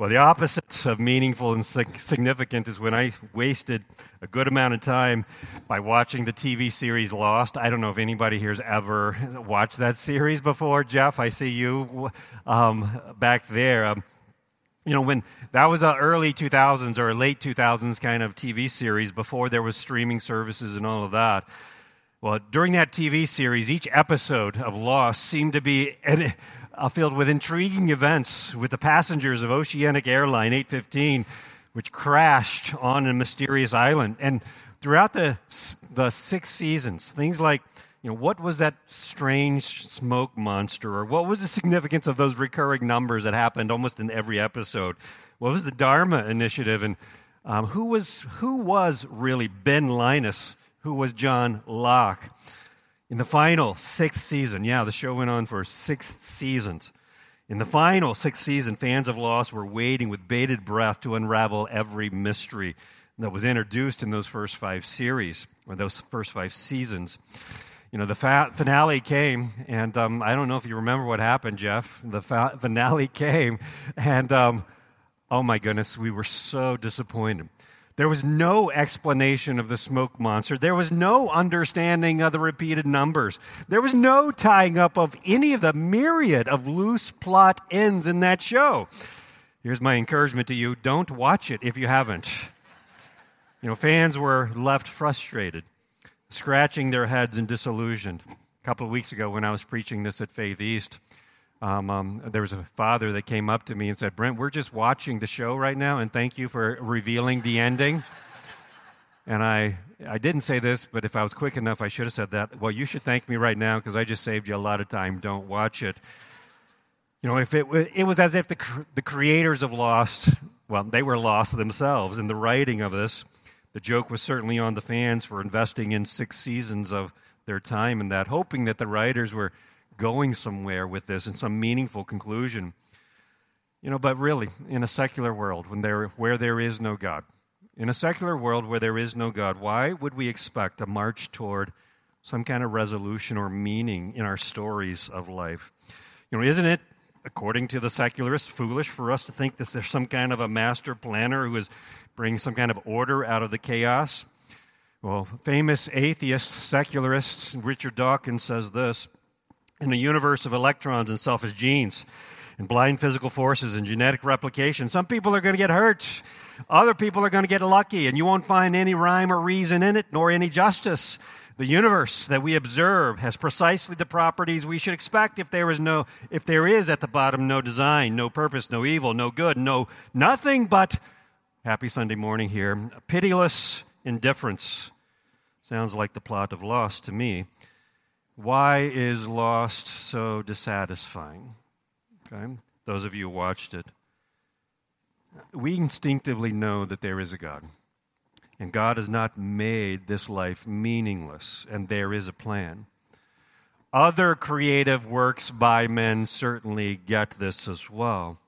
Well, the opposite of meaningful and significant is when I wasted a good amount of time by watching the TV series Lost. I don't know if anybody here has ever watched that series before. Jeff, I see you um, back there. Um, you know, when that was a early 2000s or late 2000s kind of TV series before there was streaming services and all of that. Well, during that TV series, each episode of Lost seemed to be uh, filled with intriguing events with the passengers of Oceanic Airline 815, which crashed on a mysterious island. And throughout the, the six seasons, things like, you know, what was that strange smoke monster? Or what was the significance of those recurring numbers that happened almost in every episode? What was the Dharma Initiative? And um, who, was, who was really Ben Linus? Who was John Locke? In the final sixth season, yeah, the show went on for six seasons. In the final sixth season, fans of Lost were waiting with bated breath to unravel every mystery that was introduced in those first five series, or those first five seasons. You know, the fa- finale came, and um, I don't know if you remember what happened, Jeff. The fa- finale came, and um, oh my goodness, we were so disappointed. There was no explanation of the smoke monster. There was no understanding of the repeated numbers. There was no tying up of any of the myriad of loose plot ends in that show. Here's my encouragement to you don't watch it if you haven't. You know, fans were left frustrated, scratching their heads and disillusioned. A couple of weeks ago, when I was preaching this at Faith East, um, um, there was a father that came up to me and said, Brent, we're just watching the show right now, and thank you for revealing the ending. and I, I didn't say this, but if I was quick enough, I should have said that. Well, you should thank me right now because I just saved you a lot of time. Don't watch it. You know, if it, it was as if the, the creators of Lost, well, they were lost themselves in the writing of this. The joke was certainly on the fans for investing in six seasons of their time in that, hoping that the writers were going somewhere with this and some meaningful conclusion. You know, but really, in a secular world, when there, where there is no God, in a secular world where there is no God, why would we expect a march toward some kind of resolution or meaning in our stories of life? You know, isn't it, according to the secularists, foolish for us to think that there's some kind of a master planner who is bringing some kind of order out of the chaos? Well, famous atheist secularist Richard Dawkins says this in a universe of electrons and selfish genes and blind physical forces and genetic replication, some people are going to get hurt. Other people are going to get lucky, and you won't find any rhyme or reason in it, nor any justice. The universe that we observe has precisely the properties we should expect if there is no if there is at the bottom no design, no purpose, no evil, no good, no nothing but happy Sunday morning here. Pitiless indifference. Sounds like the plot of Lost to me. Why is Lost so dissatisfying? Okay? Those of you who watched it. We instinctively know that there is a God. And God has not made this life meaningless, and there is a plan. Other creative works by men certainly get this as well.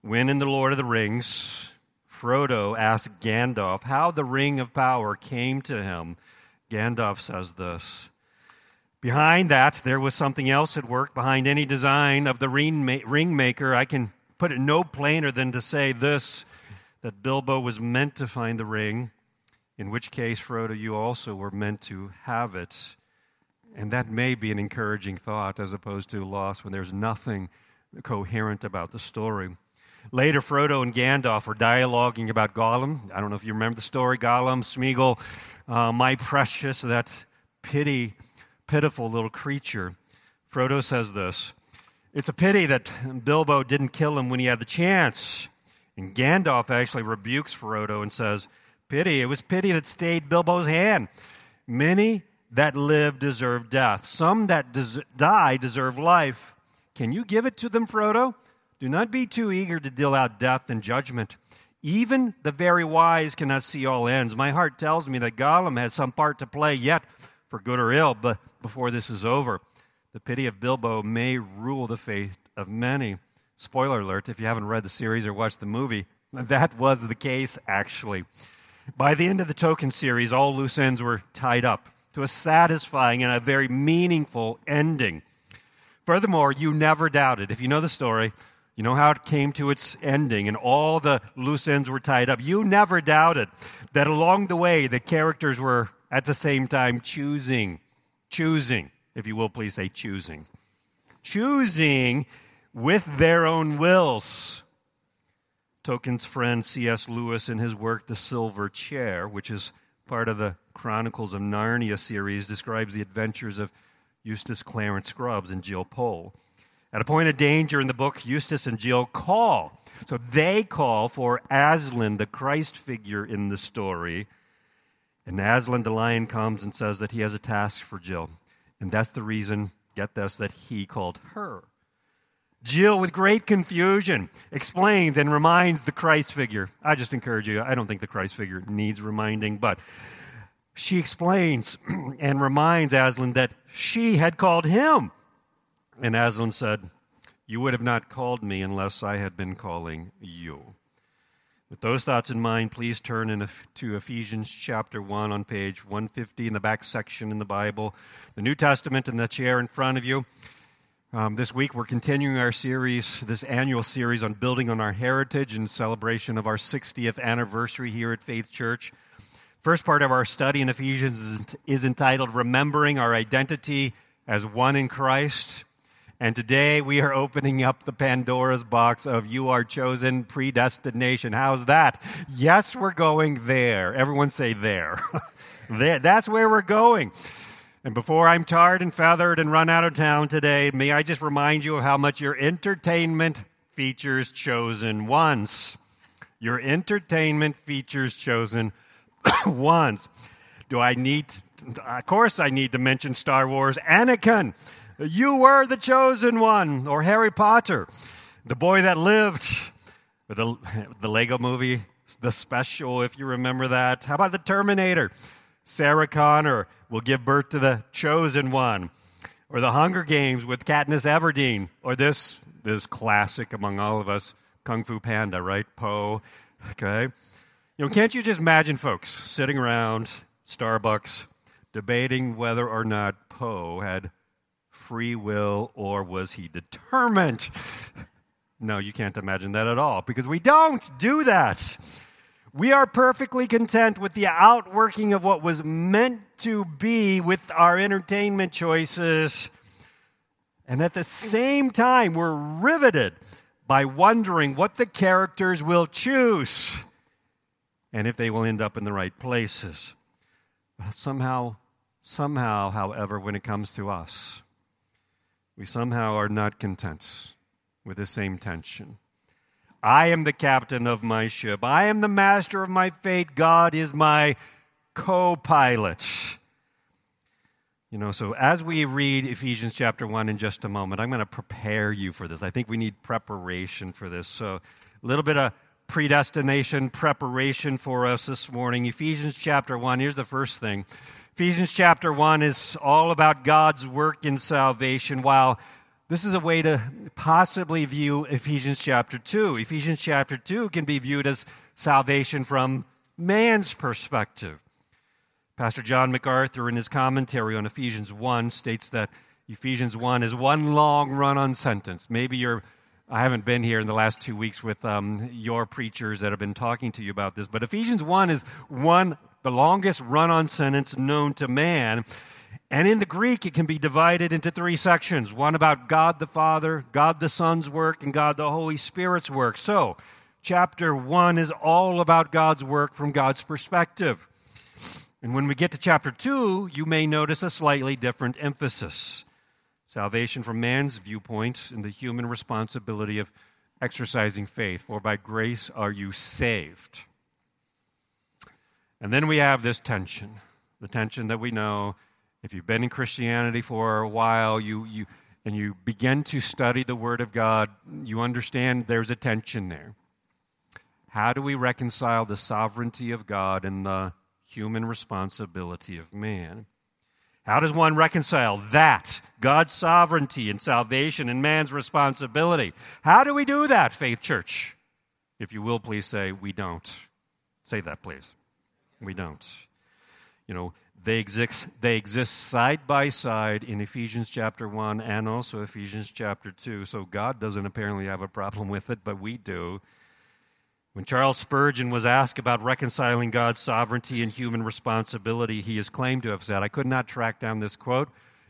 When in The Lord of the Rings, Frodo asked Gandalf how the Ring of Power came to him, Gandalf says this Behind that, there was something else at work. Behind any design of the ring, maker, I can put it no plainer than to say this that Bilbo was meant to find the ring, in which case, Frodo, you also were meant to have it. And that may be an encouraging thought as opposed to loss when there's nothing coherent about the story. Later, Frodo and Gandalf are dialoguing about Gollum. I don't know if you remember the story Gollum, Smeagol, uh, my precious, that pity pitiful little creature. Frodo says this It's a pity that Bilbo didn't kill him when he had the chance. And Gandalf actually rebukes Frodo and says, Pity, it was pity that stayed Bilbo's hand. Many that live deserve death, some that des- die deserve life. Can you give it to them, Frodo? Do not be too eager to deal out death and judgment. Even the very wise cannot see all ends. My heart tells me that Gollum has some part to play yet for good or ill, but before this is over. The pity of Bilbo may rule the fate of many. Spoiler alert if you haven't read the series or watched the movie, that was the case, actually. By the end of the Tolkien series, all loose ends were tied up to a satisfying and a very meaningful ending. Furthermore, you never doubted, if you know the story, You know how it came to its ending and all the loose ends were tied up. You never doubted that along the way the characters were at the same time choosing, choosing, if you will please say choosing, choosing with their own wills. Tolkien's friend C.S. Lewis, in his work The Silver Chair, which is part of the Chronicles of Narnia series, describes the adventures of Eustace Clarence Scrubbs and Jill Pole. At a point of danger in the book, Eustace and Jill call. So they call for Aslan, the Christ figure in the story. And Aslan the lion comes and says that he has a task for Jill. And that's the reason, get this, that he called her. Jill, with great confusion, explains and reminds the Christ figure. I just encourage you, I don't think the Christ figure needs reminding, but she explains and reminds Aslan that she had called him. And Aslan said, You would have not called me unless I had been calling you. With those thoughts in mind, please turn to Ephesians chapter 1 on page 150 in the back section in the Bible, the New Testament in the chair in front of you. Um, this week, we're continuing our series, this annual series on building on our heritage in celebration of our 60th anniversary here at Faith Church. First part of our study in Ephesians is, is entitled Remembering Our Identity as One in Christ. And today we are opening up the Pandora's box of you are chosen predestination. How's that? Yes, we're going there. Everyone say there. there. That's where we're going. And before I'm tarred and feathered and run out of town today, may I just remind you of how much your entertainment features chosen once. Your entertainment features chosen once. Do I need, of course, I need to mention Star Wars Anakin. You were the chosen one, or Harry Potter, the boy that lived, the, the Lego movie, the special, if you remember that. How about the Terminator? Sarah Connor will give birth to the chosen one. Or the Hunger Games with Katniss Everdeen. Or this, this classic among all of us, Kung Fu Panda, right? Po. Okay. You know, can't you just imagine folks sitting around Starbucks debating whether or not Po had free will or was he determined? No, you can't imagine that at all because we don't do that. We are perfectly content with the outworking of what was meant to be with our entertainment choices. And at the same time, we're riveted by wondering what the characters will choose and if they will end up in the right places. But somehow, somehow, however, when it comes to us, we somehow are not content with the same tension. I am the captain of my ship. I am the master of my fate. God is my co pilot. You know, so as we read Ephesians chapter 1 in just a moment, I'm going to prepare you for this. I think we need preparation for this. So, a little bit of predestination preparation for us this morning. Ephesians chapter 1, here's the first thing Ephesians chapter 1 is all about God's work in salvation, while this is a way to possibly view Ephesians chapter 2. Ephesians chapter 2 can be viewed as salvation from man's perspective. Pastor John MacArthur, in his commentary on Ephesians 1, states that Ephesians 1 is one long run on sentence. Maybe you're I haven't been here in the last two weeks with um, your preachers that have been talking to you about this, but Ephesians 1 is one the longest run on sentence known to man. And in the Greek, it can be divided into three sections one about God the Father, God the Son's work, and God the Holy Spirit's work. So, chapter 1 is all about God's work from God's perspective. And when we get to chapter 2, you may notice a slightly different emphasis salvation from man's viewpoint and the human responsibility of exercising faith. For by grace are you saved. And then we have this tension the tension that we know if you've been in Christianity for a while, you, you, and you begin to study the Word of God, you understand there's a tension there. How do we reconcile the sovereignty of God and the human responsibility of man? How does one reconcile that, God's sovereignty and salvation, and man's responsibility? How do we do that, Faith Church? If you will, please say, we don't. Say that, please. We don't. You know, They exist, they exist side by side in Ephesians chapter 1 and also Ephesians chapter 2. So God doesn't apparently have a problem with it, but we do. When Charles Spurgeon was asked about reconciling God's sovereignty and human responsibility, he is claimed to have said, I could not track down this quote.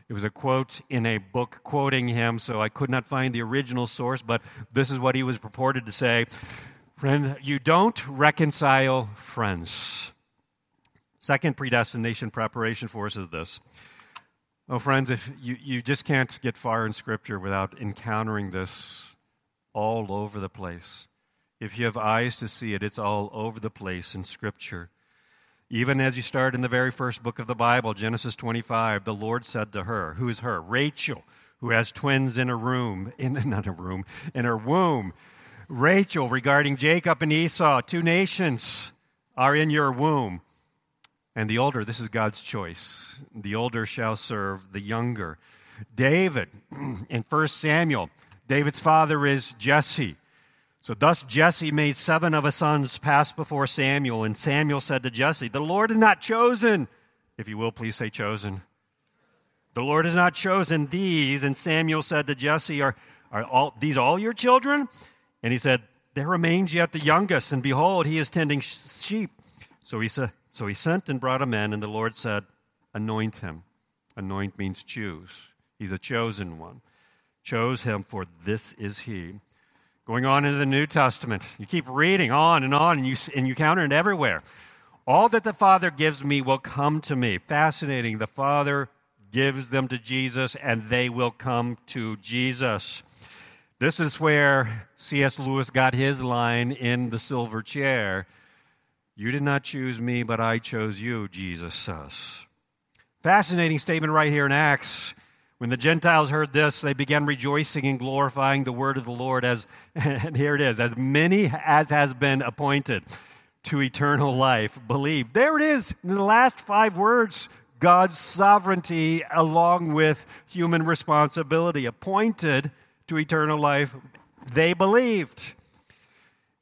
It was a quote in a book quoting him, so I could not find the original source, but this is what he was purported to say Friend, you don't reconcile friends. Second predestination preparation for us is this. Oh, friends, if you, you just can't get far in Scripture without encountering this all over the place. If you have eyes to see it, it's all over the place in Scripture. Even as you start in the very first book of the Bible, Genesis 25, the Lord said to her, Who is her? Rachel, who has twins in a room, in not a room, in her womb. Rachel, regarding Jacob and Esau, two nations are in your womb. And the older, this is God's choice, the older shall serve the younger. David, in 1 Samuel, David's father is Jesse. So thus Jesse made seven of his sons pass before Samuel, and Samuel said to Jesse, The Lord has not chosen, if you will, please say chosen. The Lord has not chosen these. And Samuel said to Jesse, Are, are all, these all your children? And he said, There remains yet the youngest, and behold, he is tending sheep. So he said, so he sent and brought a man, and the Lord said, Anoint him. Anoint means choose. He's a chosen one. Chose him, for this is he. Going on into the New Testament, you keep reading on and on, and you, and you counter it everywhere. All that the Father gives me will come to me. Fascinating. The Father gives them to Jesus, and they will come to Jesus. This is where C.S. Lewis got his line in The Silver Chair. You did not choose me, but I chose you, Jesus says. Fascinating statement right here in Acts. When the Gentiles heard this, they began rejoicing and glorifying the word of the Lord as, and here it is, as many as has been appointed to eternal life believe. There it is in the last five words God's sovereignty along with human responsibility. Appointed to eternal life, they believed.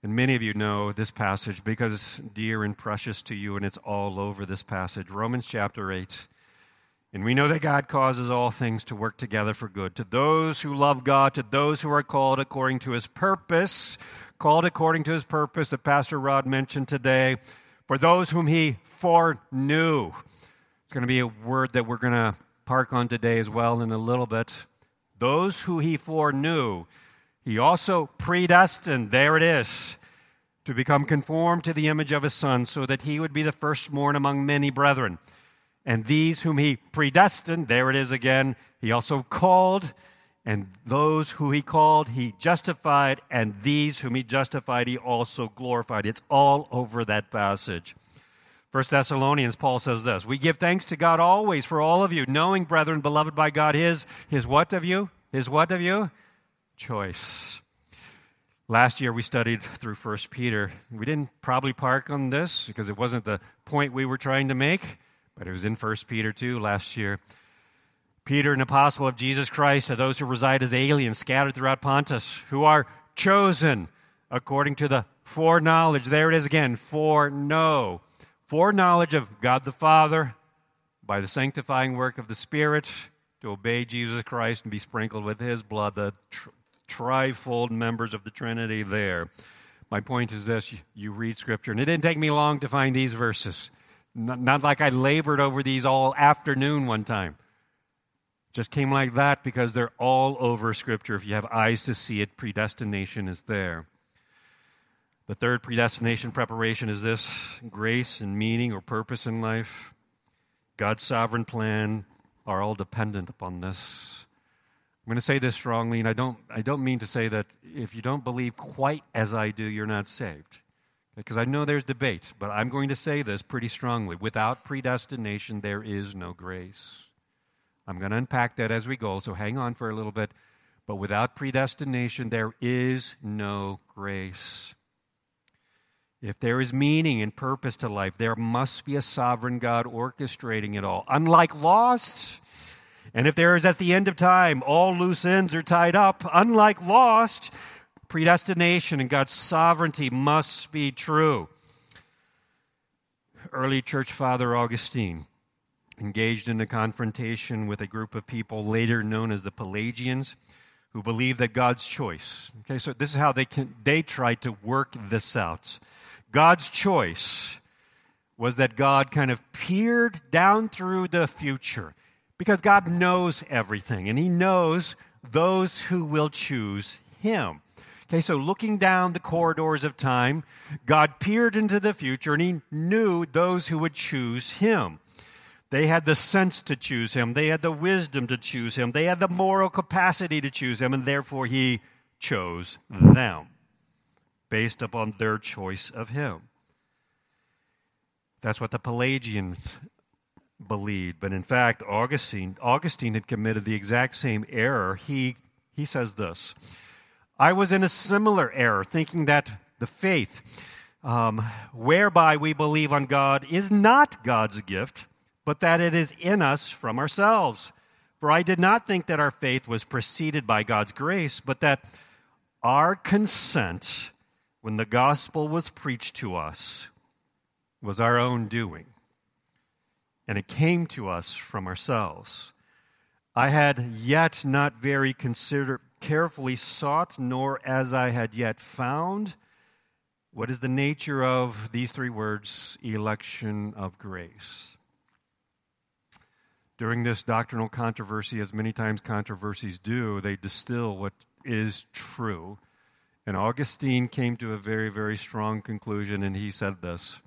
And many of you know this passage because it's dear and precious to you, and it's all over this passage. Romans chapter 8. And we know that God causes all things to work together for good to those who love God, to those who are called according to his purpose, called according to his purpose that Pastor Rod mentioned today, for those whom he foreknew. It's going to be a word that we're going to park on today as well in a little bit. Those who he foreknew. He also predestined, there it is, to become conformed to the image of his Son, so that he would be the firstborn among many brethren. And these whom he predestined, there it is again, he also called, and those who he called, he justified, and these whom he justified, he also glorified. It's all over that passage. First Thessalonians, Paul says this We give thanks to God always for all of you, knowing, brethren, beloved by God, his, his what of you? His what of you? Choice. Last year we studied through 1 Peter. We didn't probably park on this because it wasn't the point we were trying to make, but it was in 1 Peter 2 last year. Peter, an apostle of Jesus Christ, to those who reside as aliens scattered throughout Pontus, who are chosen according to the foreknowledge. There it is again, foreknow. Foreknowledge of God the Father by the sanctifying work of the Spirit to obey Jesus Christ and be sprinkled with his blood, the tr- trifold members of the Trinity there. My point is this you read Scripture, and it didn't take me long to find these verses. Not, not like I labored over these all afternoon one time. Just came like that because they're all over Scripture. If you have eyes to see it, predestination is there. The third predestination preparation is this grace and meaning or purpose in life. God's sovereign plan are all dependent upon this. I'm going to say this strongly, and I don't, I don't mean to say that if you don't believe quite as I do, you're not saved. Because I know there's debate, but I'm going to say this pretty strongly. Without predestination, there is no grace. I'm going to unpack that as we go, so hang on for a little bit. But without predestination, there is no grace. If there is meaning and purpose to life, there must be a sovereign God orchestrating it all. Unlike lost, and if there is at the end of time all loose ends are tied up, unlike lost, predestination and God's sovereignty must be true. Early church father Augustine engaged in a confrontation with a group of people later known as the Pelagians who believed that God's choice. Okay, so this is how they can, they tried to work this out. God's choice was that God kind of peered down through the future because God knows everything and he knows those who will choose him. Okay, so looking down the corridors of time, God peered into the future and he knew those who would choose him. They had the sense to choose him. They had the wisdom to choose him. They had the moral capacity to choose him, and therefore he chose them based upon their choice of him. That's what the Pelagians believed. But in fact, Augustine, Augustine had committed the exact same error. He, he says this I was in a similar error, thinking that the faith um, whereby we believe on God is not God's gift but that it is in us from ourselves. For I did not think that our faith was preceded by God's grace, but that our consent when the gospel was preached to us was our own doing. And it came to us from ourselves. I had yet not very consider- carefully sought, nor as I had yet found, what is the nature of these three words election of grace during this doctrinal controversy, as many times controversies do, they distill what is true. And Augustine came to a very, very strong conclusion, and he said this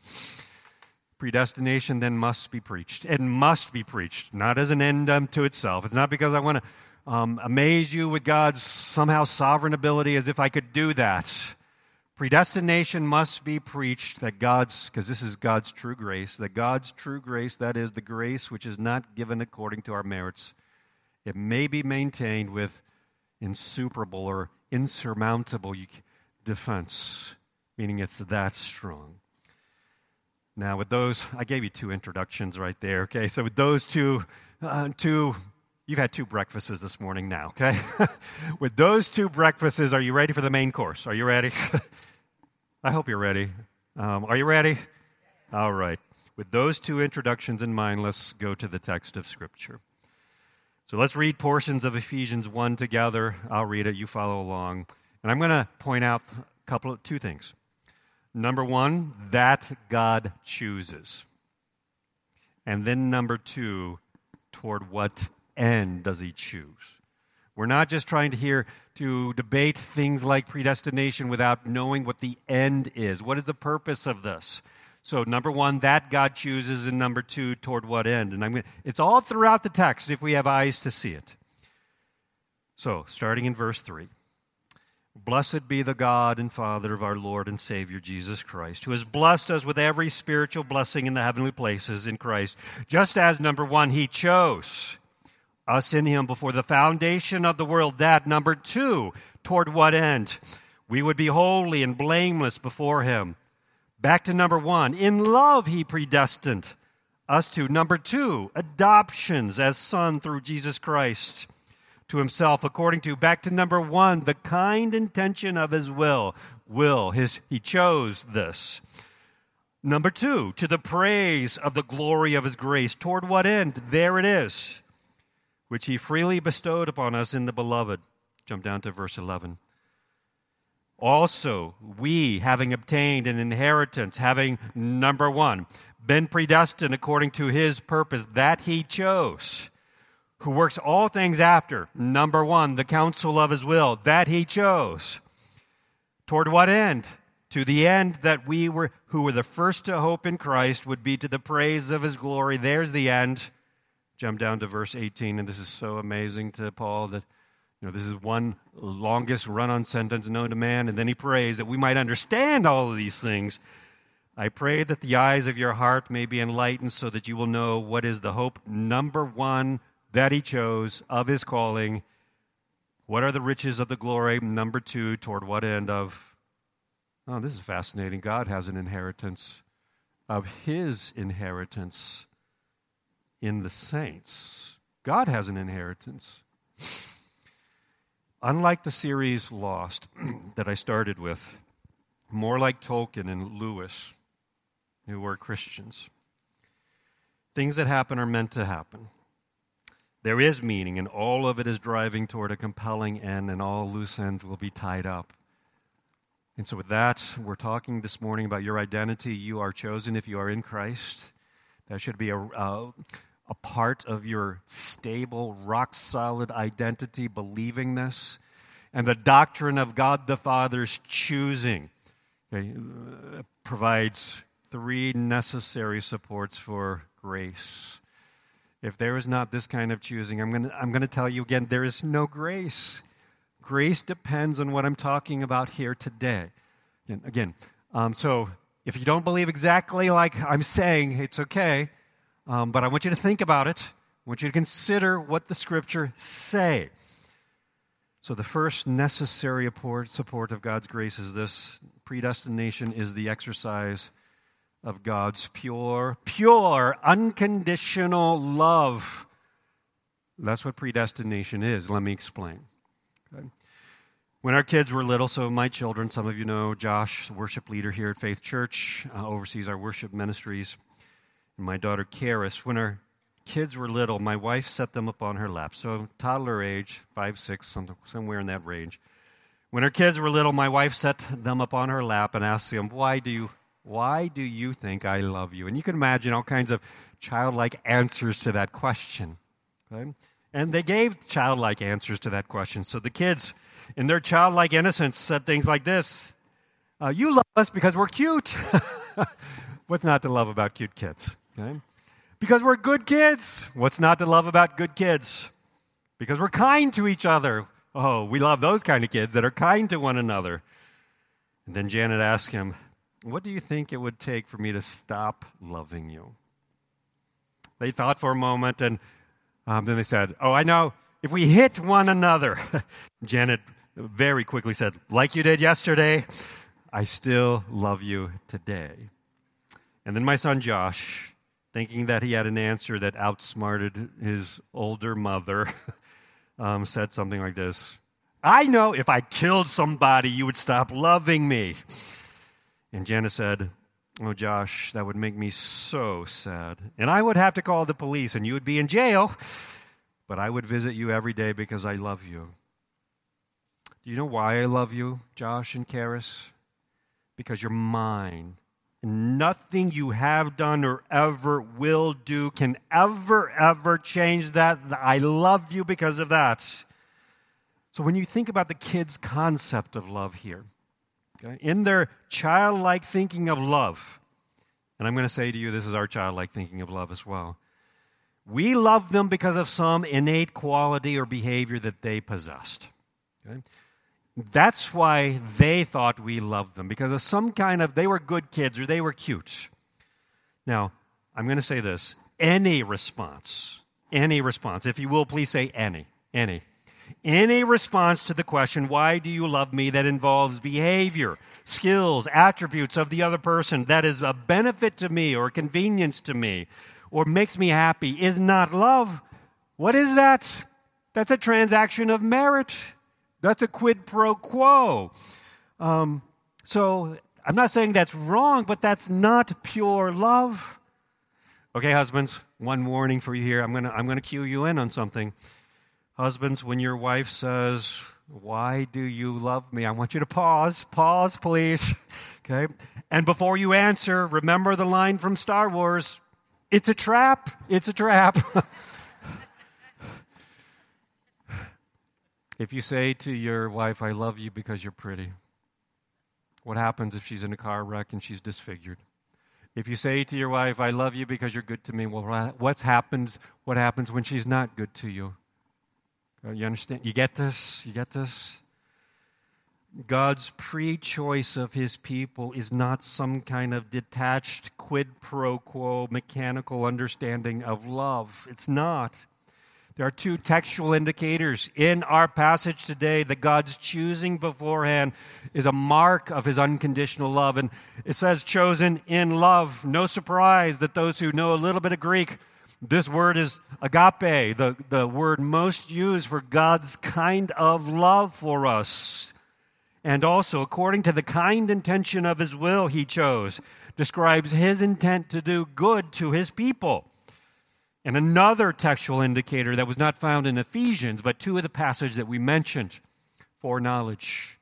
Predestination then must be preached. It must be preached, not as an end unto itself. It's not because I want to um, amaze you with God's somehow sovereign ability as if I could do that. Predestination must be preached that God's, because this is God's true grace, that God's true grace, that is the grace which is not given according to our merits, it may be maintained with insuperable or insurmountable defense, meaning it's that strong. Now, with those, I gave you two introductions right there, okay? So, with those two, uh, two You've had two breakfasts this morning now, okay? With those two breakfasts, are you ready for the main course? Are you ready? I hope you're ready. Um, are you ready? All right. With those two introductions in mind, let's go to the text of Scripture. So let's read portions of Ephesians 1 together. I'll read it, you follow along. And I'm going to point out a couple of two things. Number one, that God chooses. And then number two, toward what end does he choose? We're not just trying to hear to debate things like predestination without knowing what the end is. What is the purpose of this? So, number one, that God chooses, and number two, toward what end? And I'm going it's all throughout the text if we have eyes to see it. So, starting in verse 3 Blessed be the God and Father of our Lord and Savior Jesus Christ, who has blessed us with every spiritual blessing in the heavenly places in Christ, just as, number one, He chose us in him before the foundation of the world. That, number two, toward what end? We would be holy and blameless before him. Back to number one, in love he predestined us to. Number two, adoptions as son through Jesus Christ to himself, according to, back to number one, the kind intention of his will. Will, his, he chose this. Number two, to the praise of the glory of his grace. Toward what end? There it is which he freely bestowed upon us in the beloved. Jump down to verse 11. Also, we, having obtained an inheritance, having, number one, been predestined according to his purpose that he chose, who works all things after, number one, the counsel of his will that he chose. Toward what end? To the end that we were, who were the first to hope in Christ, would be to the praise of his glory. There's the end. Jump down to verse 18, and this is so amazing to Paul that you know, this is one longest run on sentence known to man, and then he prays that we might understand all of these things. I pray that the eyes of your heart may be enlightened so that you will know what is the hope, number one, that he chose of his calling. What are the riches of the glory? Number two, toward what end of. Oh, this is fascinating. God has an inheritance of his inheritance in the saints. God has an inheritance. Unlike the series Lost that I started with, more like Tolkien and Lewis, who were Christians. things that happen are meant to happen. There is meaning, and all of it is driving toward a compelling end, and all loose ends will be tied up. And so, with that, we're talking this morning about your identity. You are chosen if you are in Christ. That should be a, a, a part of your stable, rock solid identity, believing this. And the doctrine of God the Father's choosing okay, uh, provides three necessary supports for grace. If there is not this kind of choosing, I'm going to I'm going to tell you again there is no grace. Grace depends on what I'm talking about here today. Again, again um, so if you don't believe exactly like I'm saying, it's okay. Um, but I want you to think about it. I want you to consider what the scripture say. So the first necessary support of God's grace is this predestination is the exercise of God's pure, pure, unconditional love. That's what predestination is. Let me explain. Okay. When our kids were little, so my children, some of you know Josh, worship leader here at Faith Church, uh, oversees our worship ministries, and my daughter Karis. When our kids were little, my wife set them up on her lap. So toddler age, five, six, somewhere in that range. When her kids were little, my wife set them up on her lap and asked them, "Why do you, why do you think I love you?" And you can imagine all kinds of childlike answers to that question. And they gave childlike answers to that question. So the kids in their childlike innocence, said things like this uh, You love us because we're cute. What's not to love about cute kids? Okay? Because we're good kids. What's not to love about good kids? Because we're kind to each other. Oh, we love those kind of kids that are kind to one another. And then Janet asked him, What do you think it would take for me to stop loving you? They thought for a moment and um, then they said, Oh, I know if we hit one another, Janet very quickly said, like you did yesterday, I still love you today. And then my son Josh, thinking that he had an answer that outsmarted his older mother, um, said something like this I know if I killed somebody, you would stop loving me. And Janet said, Oh, Josh, that would make me so sad. And I would have to call the police, and you would be in jail but I would visit you every day because I love you. Do you know why I love you, Josh and Karis? Because you're mine. Nothing you have done or ever will do can ever, ever change that. I love you because of that. So when you think about the kids' concept of love here, in their childlike thinking of love, and I'm going to say to you, this is our childlike thinking of love as well. We love them because of some innate quality or behavior that they possessed. Okay? That's why they thought we loved them, because of some kind of, they were good kids or they were cute. Now, I'm going to say this any response, any response, if you will, please say any, any. Any response to the question, why do you love me, that involves behavior, skills, attributes of the other person that is a benefit to me or convenience to me, or makes me happy is not love. What is that? That's a transaction of merit. That's a quid pro quo. Um, so I'm not saying that's wrong, but that's not pure love. Okay, husbands, one warning for you here. I'm going to I'm going to cue you in on something. Husbands, when your wife says, Why do you love me? I want you to pause. Pause, please. Okay? And before you answer, remember the line from Star Wars it's a trap. It's a trap. if you say to your wife, I love you because you're pretty, what happens if she's in a car wreck and she's disfigured? If you say to your wife, I love you because you're good to me, well, what's happens, what happens when she's not good to you? Uh, you understand? You get this? You get this? God's pre choice of his people is not some kind of detached quid pro quo mechanical understanding of love. It's not. There are two textual indicators in our passage today that God's choosing beforehand is a mark of his unconditional love. And it says, chosen in love. No surprise that those who know a little bit of Greek, this word is agape, the, the word most used for God's kind of love for us and also according to the kind intention of his will he chose, describes his intent to do good to his people. And another textual indicator that was not found in Ephesians, but two of the passages that we mentioned foreknowledge.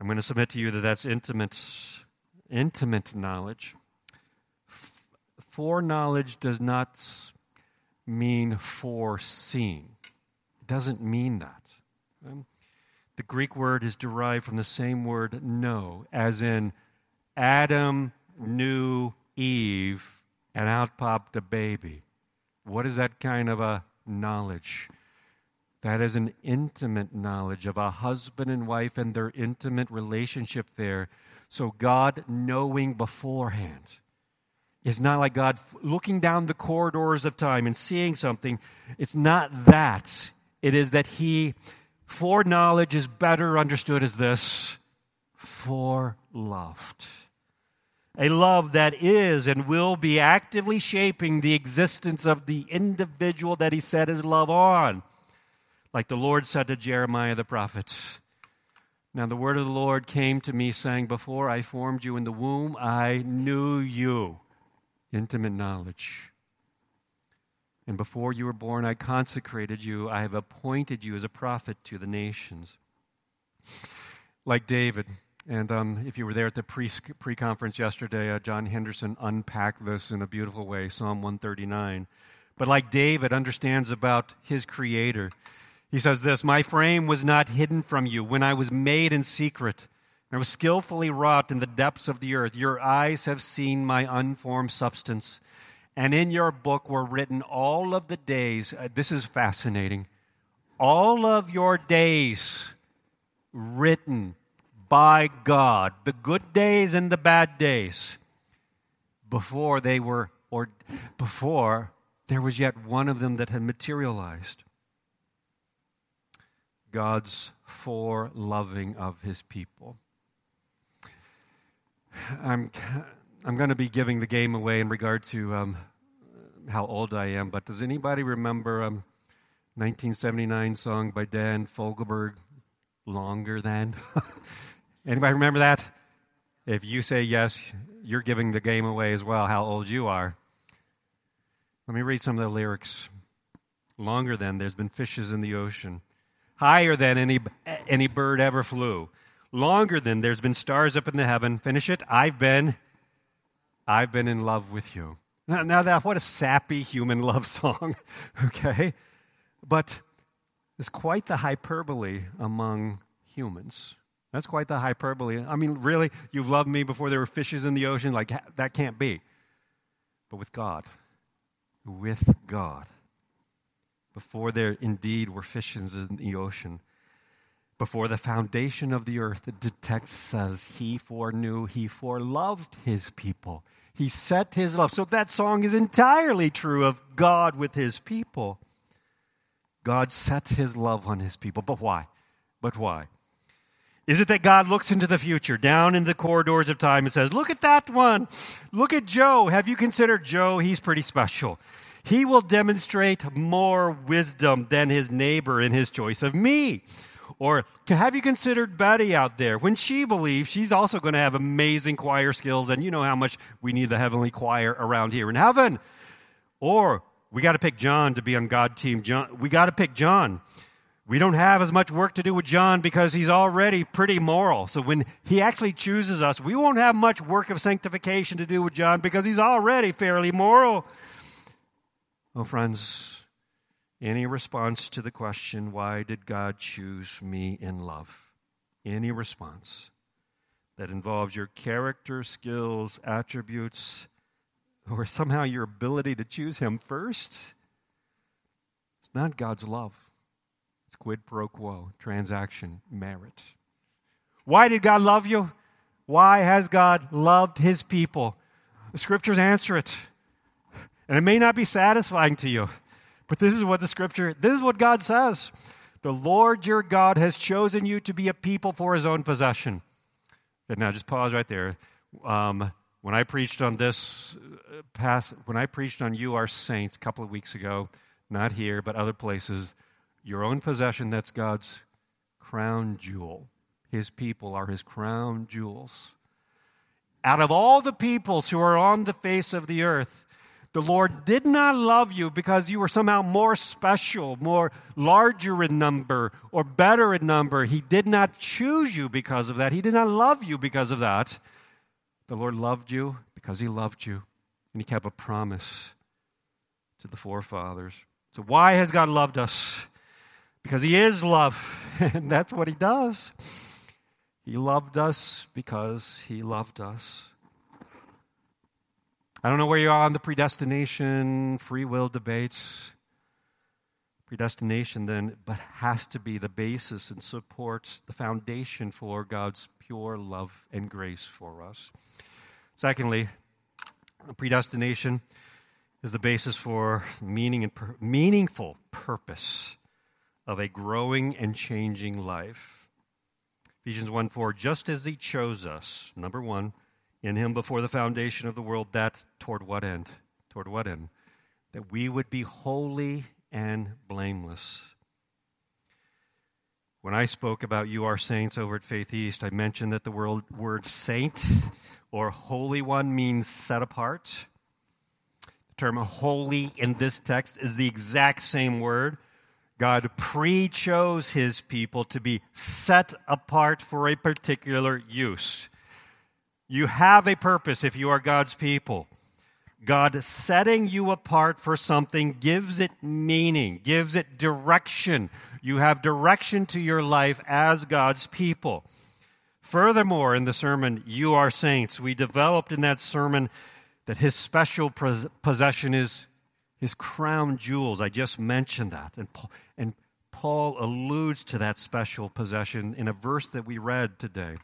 I'm going to submit to you that that's intimate, intimate knowledge. Foreknowledge does not mean foreseen. It doesn't mean that. Um, the Greek word is derived from the same word know, as in Adam knew Eve and out popped a baby. What is that kind of a knowledge? That is an intimate knowledge of a husband and wife and their intimate relationship there. So, God knowing beforehand is not like God looking down the corridors of time and seeing something. It's not that. It is that He, foreknowledge is better understood as this foreloved. A love that is and will be actively shaping the existence of the individual that he set his love on. Like the Lord said to Jeremiah the prophet. Now, the word of the Lord came to me, saying, Before I formed you in the womb, I knew you. Intimate knowledge. And before you were born, I consecrated you. I have appointed you as a prophet to the nations. Like David, and um, if you were there at the pre conference yesterday, uh, John Henderson unpacked this in a beautiful way, Psalm 139. But like David understands about his creator, he says this My frame was not hidden from you when I was made in secret. I was skillfully wrought in the depths of the earth. Your eyes have seen my unformed substance. And in your book were written all of the days. Uh, this is fascinating. All of your days written by God, the good days and the bad days, before they were, or before there was yet one of them that had materialized. God's for loving of his people. I'm, I'm going to be giving the game away in regard to um, how old I am, but does anybody remember um, 1979 song by Dan Fogelberg, Longer Than? Anybody remember that? If you say yes, you're giving the game away as well, how old you are. Let me read some of the lyrics. Longer than there's been fishes in the ocean, higher than any, any bird ever flew. Longer than there's been stars up in the heaven. Finish it. I've been, I've been in love with you. Now, now that what a sappy human love song, okay? But it's quite the hyperbole among humans. That's quite the hyperbole. I mean, really, you've loved me before there were fishes in the ocean? Like, that can't be. But with God, with God, before there indeed were fishes in the ocean, before the foundation of the earth, the text says, He foreknew, He foreloved His people. He set His love. So that song is entirely true of God with His people. God set His love on His people. But why? But why? Is it that God looks into the future, down in the corridors of time, and says, Look at that one. Look at Joe. Have you considered Joe? He's pretty special. He will demonstrate more wisdom than his neighbor in his choice of me. Or have you considered Betty out there? When she believes, she's also going to have amazing choir skills, and you know how much we need the heavenly choir around here in heaven. Or we got to pick John to be on God team. John, we got to pick John. We don't have as much work to do with John because he's already pretty moral. So when he actually chooses us, we won't have much work of sanctification to do with John because he's already fairly moral. Oh, friends, any response to the question, why did God choose me in love? Any response that involves your character, skills, attributes, or somehow your ability to choose him first, it's not God's love. It's quid pro quo, transaction, merit. Why did God love you? Why has God loved his people? The scriptures answer it. And it may not be satisfying to you, but this is what the scripture, this is what God says. The Lord your God has chosen you to be a people for his own possession. And now just pause right there. Um, when I preached on this, uh, past, when I preached on you, are saints, a couple of weeks ago, not here, but other places, your own possession, that's God's crown jewel. His people are his crown jewels. Out of all the peoples who are on the face of the earth, The Lord did not love you because you were somehow more special, more larger in number, or better in number. He did not choose you because of that. He did not love you because of that. The Lord loved you because He loved you, and He kept a promise to the forefathers. So, why has God loved us? Because He is love, and that's what He does. He loved us because He loved us. I don't know where you are on the predestination, free will debates. Predestination, then, but has to be the basis and supports the foundation for God's pure love and grace for us. Secondly, predestination is the basis for meaning and meaningful purpose of a growing and changing life. Ephesians 1 4, just as he chose us, number one, in him before the foundation of the world, that toward what end? Toward what end? That we would be holy and blameless. When I spoke about you are saints over at Faith East, I mentioned that the word, saint or holy one means set apart. The term holy in this text is the exact same word. God pre chose his people to be set apart for a particular use. You have a purpose if you are God's people. God setting you apart for something gives it meaning, gives it direction. You have direction to your life as God's people. Furthermore, in the sermon, You Are Saints, we developed in that sermon that his special possession is his crown jewels. I just mentioned that. And Paul, and Paul alludes to that special possession in a verse that we read today.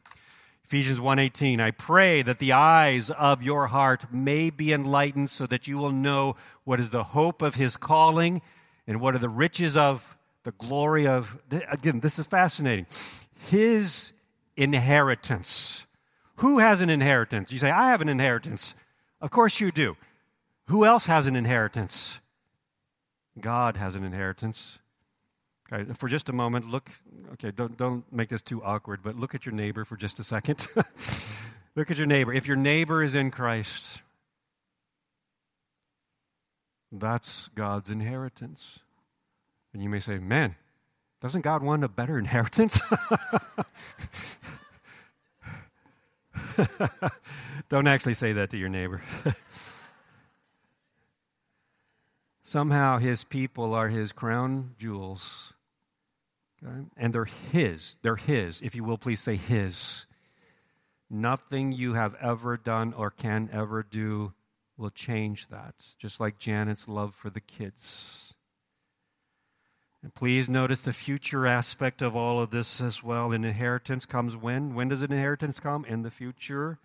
Ephesians 1:18 I pray that the eyes of your heart may be enlightened so that you will know what is the hope of his calling and what are the riches of the glory of again this is fascinating. His inheritance. Who has an inheritance? You say I have an inheritance. Of course you do. Who else has an inheritance? God has an inheritance Right, for just a moment, look, okay, don't, don't make this too awkward, but look at your neighbor for just a second. look at your neighbor. If your neighbor is in Christ, that's God's inheritance. And you may say, man, doesn't God want a better inheritance? Don't actually say that to your neighbor. Somehow his people are his crown jewels. And they're His. They're His. If you will, please say His. Nothing you have ever done or can ever do will change that, just like Janet's love for the kids. And please notice the future aspect of all of this as well. An inheritance comes when? When does an inheritance come? In the future.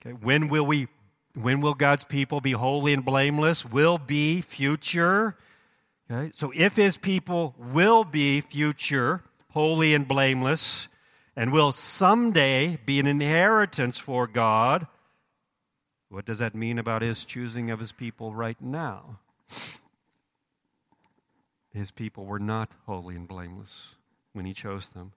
Okay, when will we when will God's people be holy and blameless? Will be future. Okay? So if his people will be future, holy and blameless, and will someday be an inheritance for God, what does that mean about his choosing of his people right now? His people were not holy and blameless when he chose them.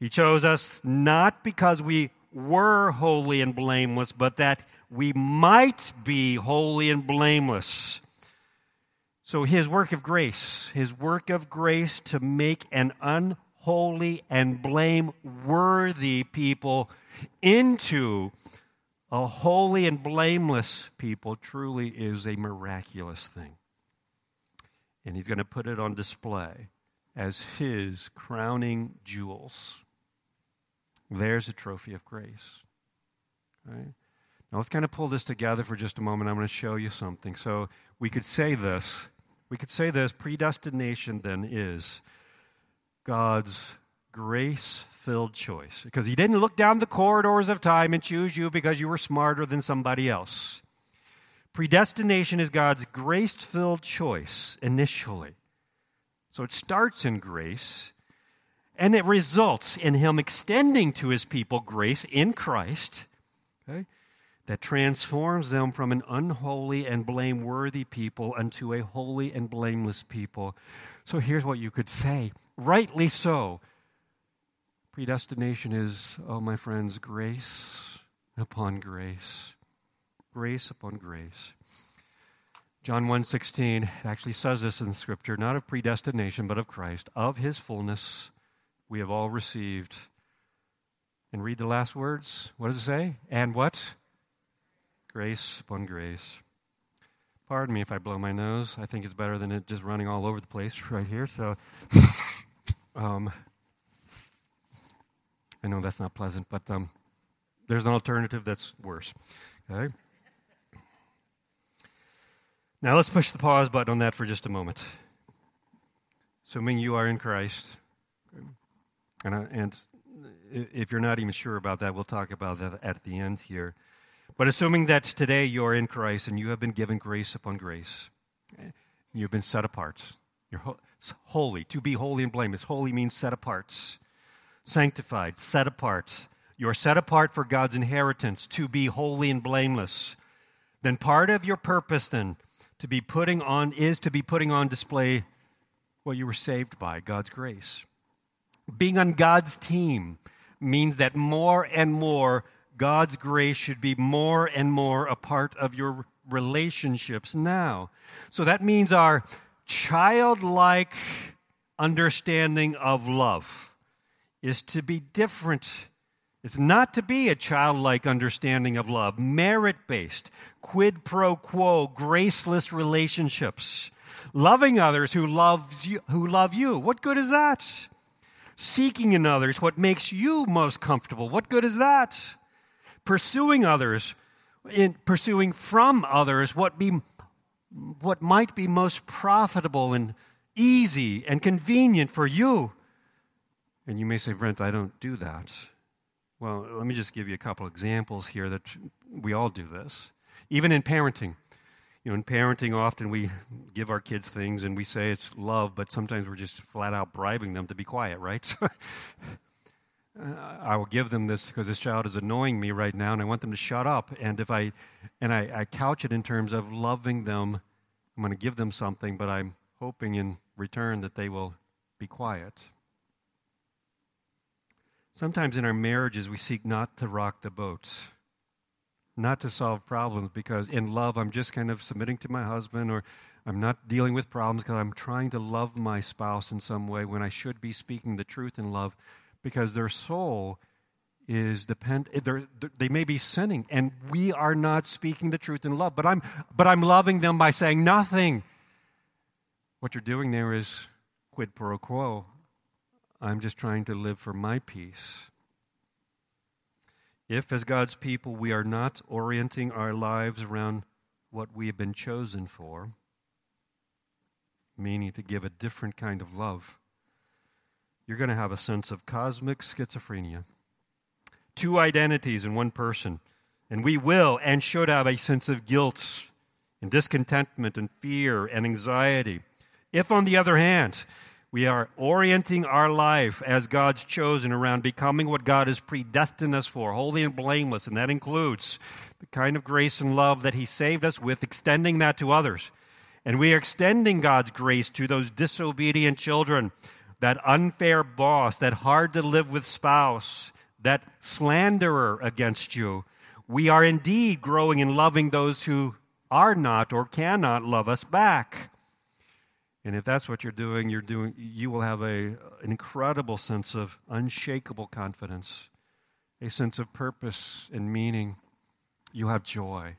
He chose us not because we were holy and blameless, but that we might be holy and blameless. So, his work of grace, his work of grace to make an unholy and blameworthy people into a holy and blameless people truly is a miraculous thing. And he's going to put it on display as his crowning jewels. There's a trophy of grace. Right? Now let's kind of pull this together for just a moment. I'm going to show you something. So we could say this we could say this predestination then is God's grace filled choice. Because He didn't look down the corridors of time and choose you because you were smarter than somebody else. Predestination is God's grace filled choice initially. So it starts in grace, and it results in Him extending to His people grace in Christ. Okay? That transforms them from an unholy and blameworthy people unto a holy and blameless people. So here's what you could say, rightly so. Predestination is, oh, my friends, grace upon grace. Grace upon grace. John 1:16 actually says this in scripture, not of predestination but of Christ, of his fullness we have all received. And read the last words. What does it say? And what? Grace upon grace. Pardon me if I blow my nose. I think it's better than it just running all over the place right here. So, um, I know that's not pleasant, but um, there's an alternative that's worse. Okay? Now let's push the pause button on that for just a moment. Assuming you are in Christ, and, I, and if you're not even sure about that, we'll talk about that at the end here. But assuming that today you're in Christ and you have been given grace upon grace, you've been set apart. You're holy. To be holy and blameless. Holy means set apart, sanctified, set apart. You're set apart for God's inheritance to be holy and blameless. Then part of your purpose then to be putting on is to be putting on display what you were saved by, God's grace. Being on God's team means that more and more God's grace should be more and more a part of your relationships now. So that means our childlike understanding of love is to be different. It's not to be a childlike understanding of love, merit based, quid pro quo, graceless relationships. Loving others who, loves you, who love you. What good is that? Seeking in others what makes you most comfortable. What good is that? Pursuing others, in pursuing from others what be what might be most profitable and easy and convenient for you. And you may say, Brent, I don't do that. Well, let me just give you a couple examples here that we all do this. Even in parenting. You know, in parenting, often we give our kids things and we say it's love, but sometimes we're just flat out bribing them to be quiet, right? I will give them this because this child is annoying me right now, and I want them to shut up. And if I, and I, I couch it in terms of loving them, I'm going to give them something, but I'm hoping in return that they will be quiet. Sometimes in our marriages, we seek not to rock the boat, not to solve problems, because in love, I'm just kind of submitting to my husband, or I'm not dealing with problems because I'm trying to love my spouse in some way when I should be speaking the truth in love because their soul is depend eh, they may be sinning and we are not speaking the truth in love but i'm but i'm loving them by saying nothing. What you're doing there is quid pro quo. I'm just trying to live for my peace. If as god's people we are not orienting our lives around what we have been chosen for meaning to give a different kind of love you're going to have a sense of cosmic schizophrenia. Two identities in one person. And we will and should have a sense of guilt and discontentment and fear and anxiety. If, on the other hand, we are orienting our life as God's chosen around becoming what God has predestined us for, holy and blameless, and that includes the kind of grace and love that He saved us with, extending that to others. And we are extending God's grace to those disobedient children that unfair boss, that hard to live with spouse, that slanderer against you. We are indeed growing in loving those who are not or cannot love us back. And if that's what you're doing, you're doing you will have a, an incredible sense of unshakable confidence, a sense of purpose and meaning. You have joy.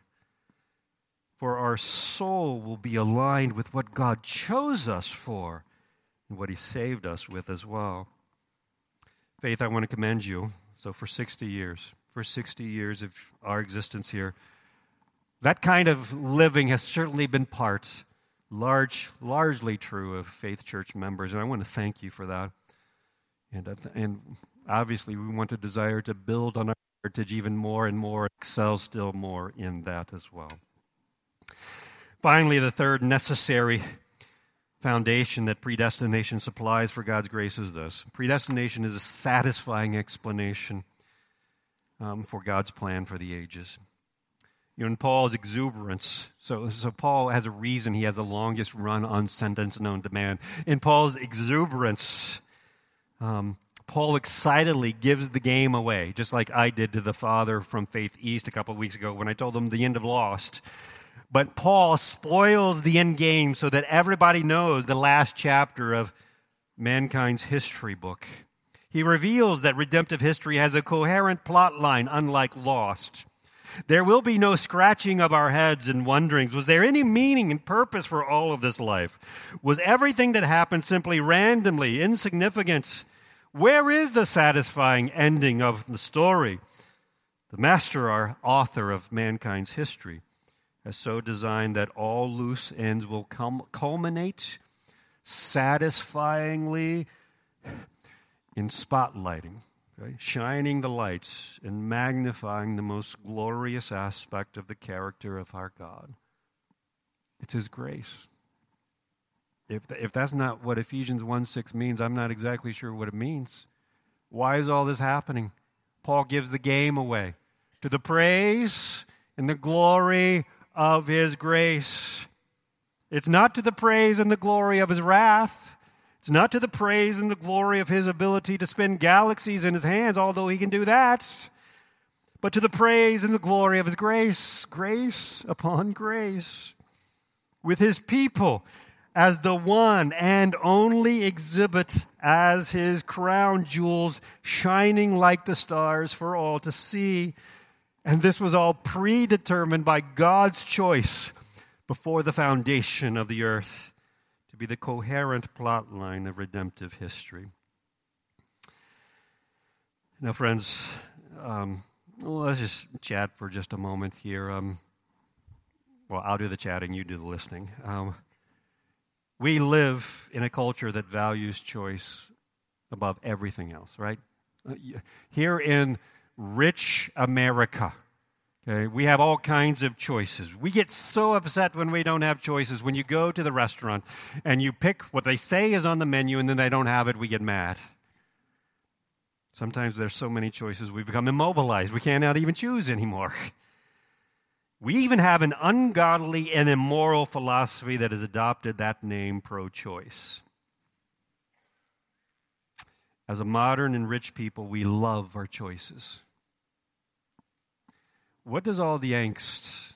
For our soul will be aligned with what God chose us for and what He saved us with as well. Faith, I want to commend you. So, for 60 years, for 60 years of our existence here, that kind of living has certainly been part, large, largely true of Faith Church members, and I want to thank you for that. And, uh, and obviously, we want to desire to build on our heritage even more and more, excel still more in that as well. Finally, the third necessary foundation that predestination supplies for God's grace is this predestination is a satisfying explanation um, for God's plan for the ages. You know, in Paul's exuberance, so, so Paul has a reason he has the longest run on sentence known to man. In Paul's exuberance, um, Paul excitedly gives the game away, just like I did to the father from Faith East a couple of weeks ago when I told him the end of Lost. But Paul spoils the end game so that everybody knows the last chapter of mankind's history book. He reveals that redemptive history has a coherent plot line, unlike Lost. There will be no scratching of our heads and wonderings. Was there any meaning and purpose for all of this life? Was everything that happened simply randomly insignificant? Where is the satisfying ending of the story? The master, our author of mankind's history, has so designed that all loose ends will culminate satisfyingly in spotlighting Okay? Shining the lights and magnifying the most glorious aspect of the character of our God. It's His grace. If, if that's not what Ephesians 1 6 means, I'm not exactly sure what it means. Why is all this happening? Paul gives the game away to the praise and the glory of His grace. It's not to the praise and the glory of His wrath. It's not to the praise and the glory of his ability to spin galaxies in his hands, although he can do that, but to the praise and the glory of his grace, grace upon grace, with his people as the one and only exhibit as his crown jewels shining like the stars for all to see. And this was all predetermined by God's choice before the foundation of the earth to be the coherent plot line of redemptive history. Now, friends, um, well, let's just chat for just a moment here. Um, well, I'll do the chatting, you do the listening. Um, we live in a culture that values choice above everything else, right? Uh, here in rich America, Okay, we have all kinds of choices. We get so upset when we don't have choices. When you go to the restaurant and you pick what they say is on the menu and then they don't have it, we get mad. Sometimes there's so many choices we become immobilized. We cannot even choose anymore. We even have an ungodly and immoral philosophy that has adopted that name pro choice. As a modern and rich people, we love our choices what does all the angst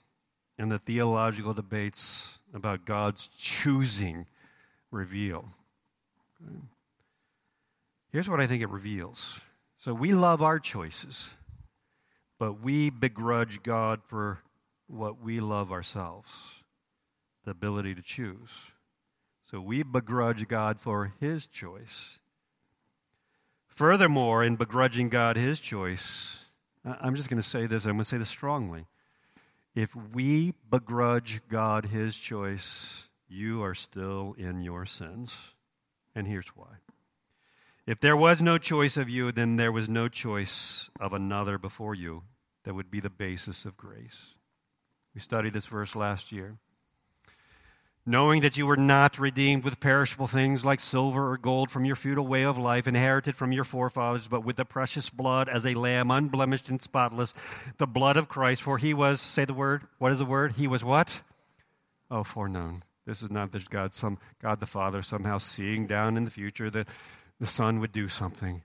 and the theological debates about God's choosing reveal? Here's what I think it reveals. So we love our choices, but we begrudge God for what we love ourselves the ability to choose. So we begrudge God for his choice. Furthermore, in begrudging God his choice, I'm just going to say this, I'm going to say this strongly. If we begrudge God his choice, you are still in your sins. And here's why. If there was no choice of you, then there was no choice of another before you that would be the basis of grace. We studied this verse last year knowing that you were not redeemed with perishable things like silver or gold from your futile way of life, inherited from your forefathers, but with the precious blood as a lamb, unblemished and spotless, the blood of Christ. For he was, say the word, what is the word? He was what? Oh, foreknown. This is not that God, some, God the Father somehow seeing down in the future that the Son would do something.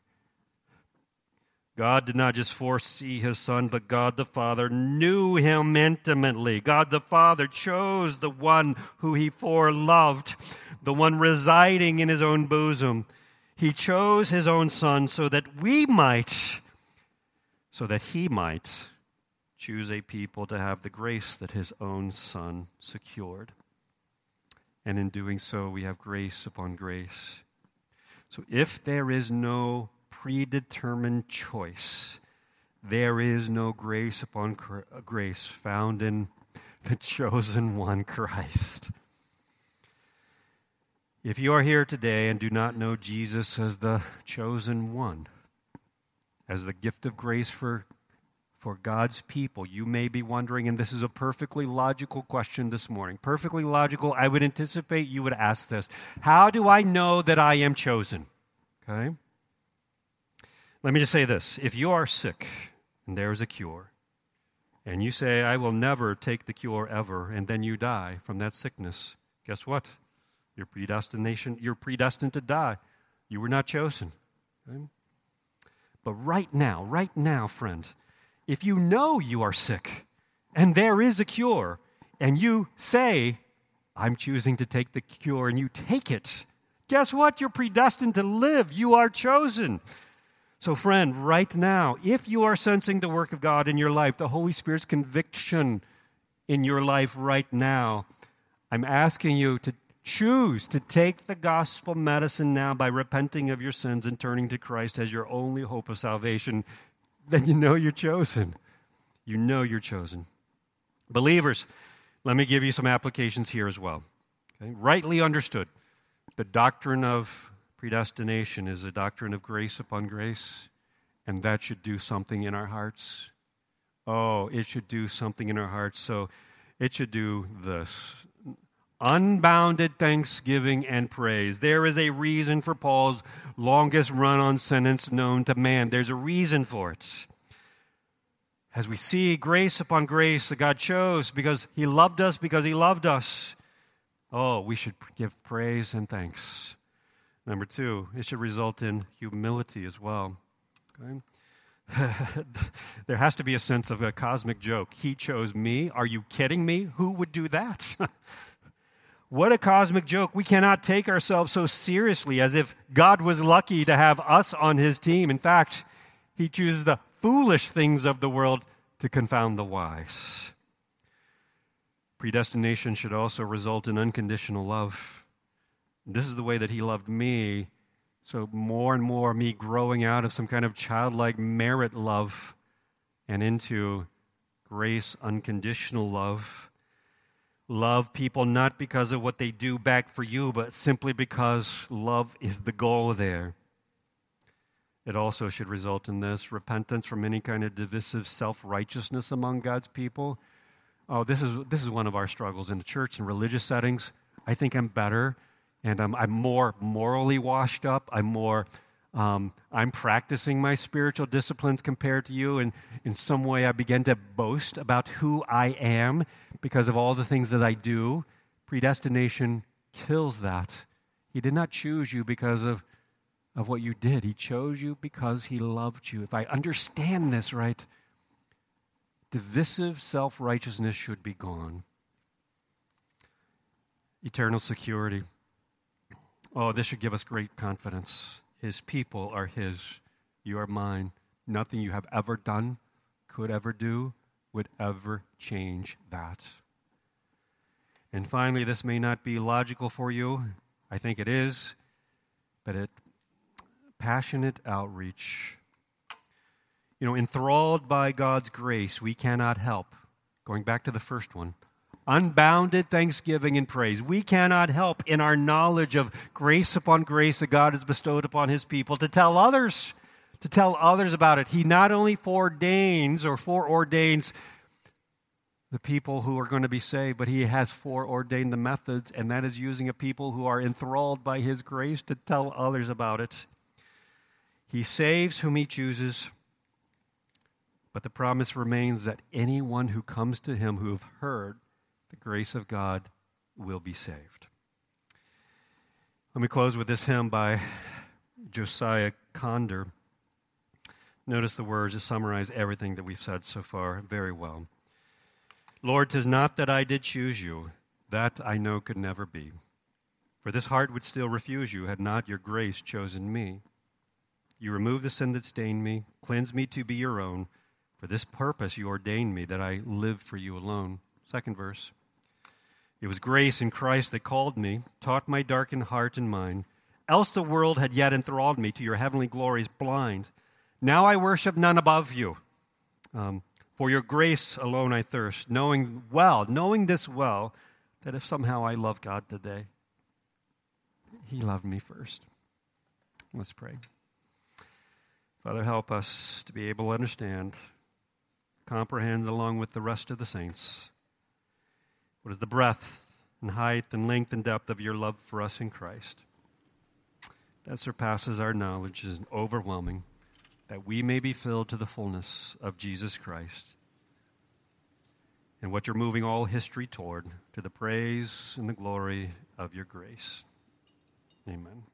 God did not just foresee his son, but God the Father knew him intimately. God the Father chose the one who he foreloved, the one residing in his own bosom. He chose his own son so that we might, so that he might choose a people to have the grace that his own son secured. And in doing so, we have grace upon grace. So if there is no predetermined choice. There is no grace upon uh, grace found in the chosen one, Christ. If you are here today and do not know Jesus as the chosen one, as the gift of grace for, for God's people, you may be wondering, and this is a perfectly logical question this morning. Perfectly logical. I would anticipate you would ask this How do I know that I am chosen? Okay? Let me just say this if you are sick and there is a cure, and you say, I will never take the cure ever, and then you die from that sickness, guess what? Your predestination, you're predestined to die. You were not chosen. Okay? But right now, right now, friend, if you know you are sick and there is a cure, and you say, I'm choosing to take the cure, and you take it, guess what? You're predestined to live. You are chosen. So, friend, right now, if you are sensing the work of God in your life, the Holy Spirit's conviction in your life right now, I'm asking you to choose to take the gospel medicine now by repenting of your sins and turning to Christ as your only hope of salvation. Then you know you're chosen. You know you're chosen. Believers, let me give you some applications here as well. Okay? Rightly understood, the doctrine of predestination is a doctrine of grace upon grace, and that should do something in our hearts. Oh, it should do something in our hearts. So it should do this unbounded thanksgiving and praise. There is a reason for Paul's longest run on sentence known to man. There's a reason for it. As we see grace upon grace that God chose because He loved us, because He loved us, oh, we should give praise and thanks. Number two, it should result in humility as well. Okay? there has to be a sense of a cosmic joke. He chose me. Are you kidding me? Who would do that? what a cosmic joke. We cannot take ourselves so seriously as if God was lucky to have us on his team. In fact, he chooses the foolish things of the world to confound the wise. Predestination should also result in unconditional love. This is the way that he loved me. So, more and more, me growing out of some kind of childlike merit love and into grace, unconditional love. Love people not because of what they do back for you, but simply because love is the goal there. It also should result in this repentance from any kind of divisive self righteousness among God's people. Oh, this is, this is one of our struggles in the church and religious settings. I think I'm better and I'm, I'm more morally washed up. I'm more, um, I'm practicing my spiritual disciplines compared to you. And in some way, I begin to boast about who I am because of all the things that I do. Predestination kills that. He did not choose you because of, of what you did, He chose you because He loved you. If I understand this right, divisive self righteousness should be gone. Eternal security. Oh, this should give us great confidence. His people are His. You are mine. Nothing you have ever done, could ever do, would ever change that. And finally, this may not be logical for you. I think it is. But it passionate outreach. You know, enthralled by God's grace, we cannot help. Going back to the first one, unbounded thanksgiving and praise. We cannot help in our knowledge of grace upon grace that God has bestowed upon his people to tell others, to tell others about it. He not only foreordains or foreordains the people who are going to be saved, but he has foreordained the methods, and that is using a people who are enthralled by his grace to tell others about it. He saves whom he chooses. But the promise remains that anyone who comes to him who have heard the grace of God will be saved. Let me close with this hymn by Josiah Conder. Notice the words to summarize everything that we've said so far very well. Lord, 'tis not that I did choose you, that I know could never be. For this heart would still refuse you had not your grace chosen me. You remove the sin that stained me, cleanse me to be your own. For this purpose you ordained me that I live for you alone. Second verse. It was grace in Christ that called me, taught my darkened heart and mind. Else the world had yet enthralled me to your heavenly glories blind. Now I worship none above you. Um, for your grace alone I thirst, knowing well, knowing this well, that if somehow I love God today, He loved me first. Let's pray. Father, help us to be able to understand, comprehend along with the rest of the saints what is the breadth and height and length and depth of your love for us in Christ? That surpasses our knowledge is overwhelming, that we may be filled to the fullness of Jesus Christ. And what you're moving all history toward, to the praise and the glory of your grace. Amen.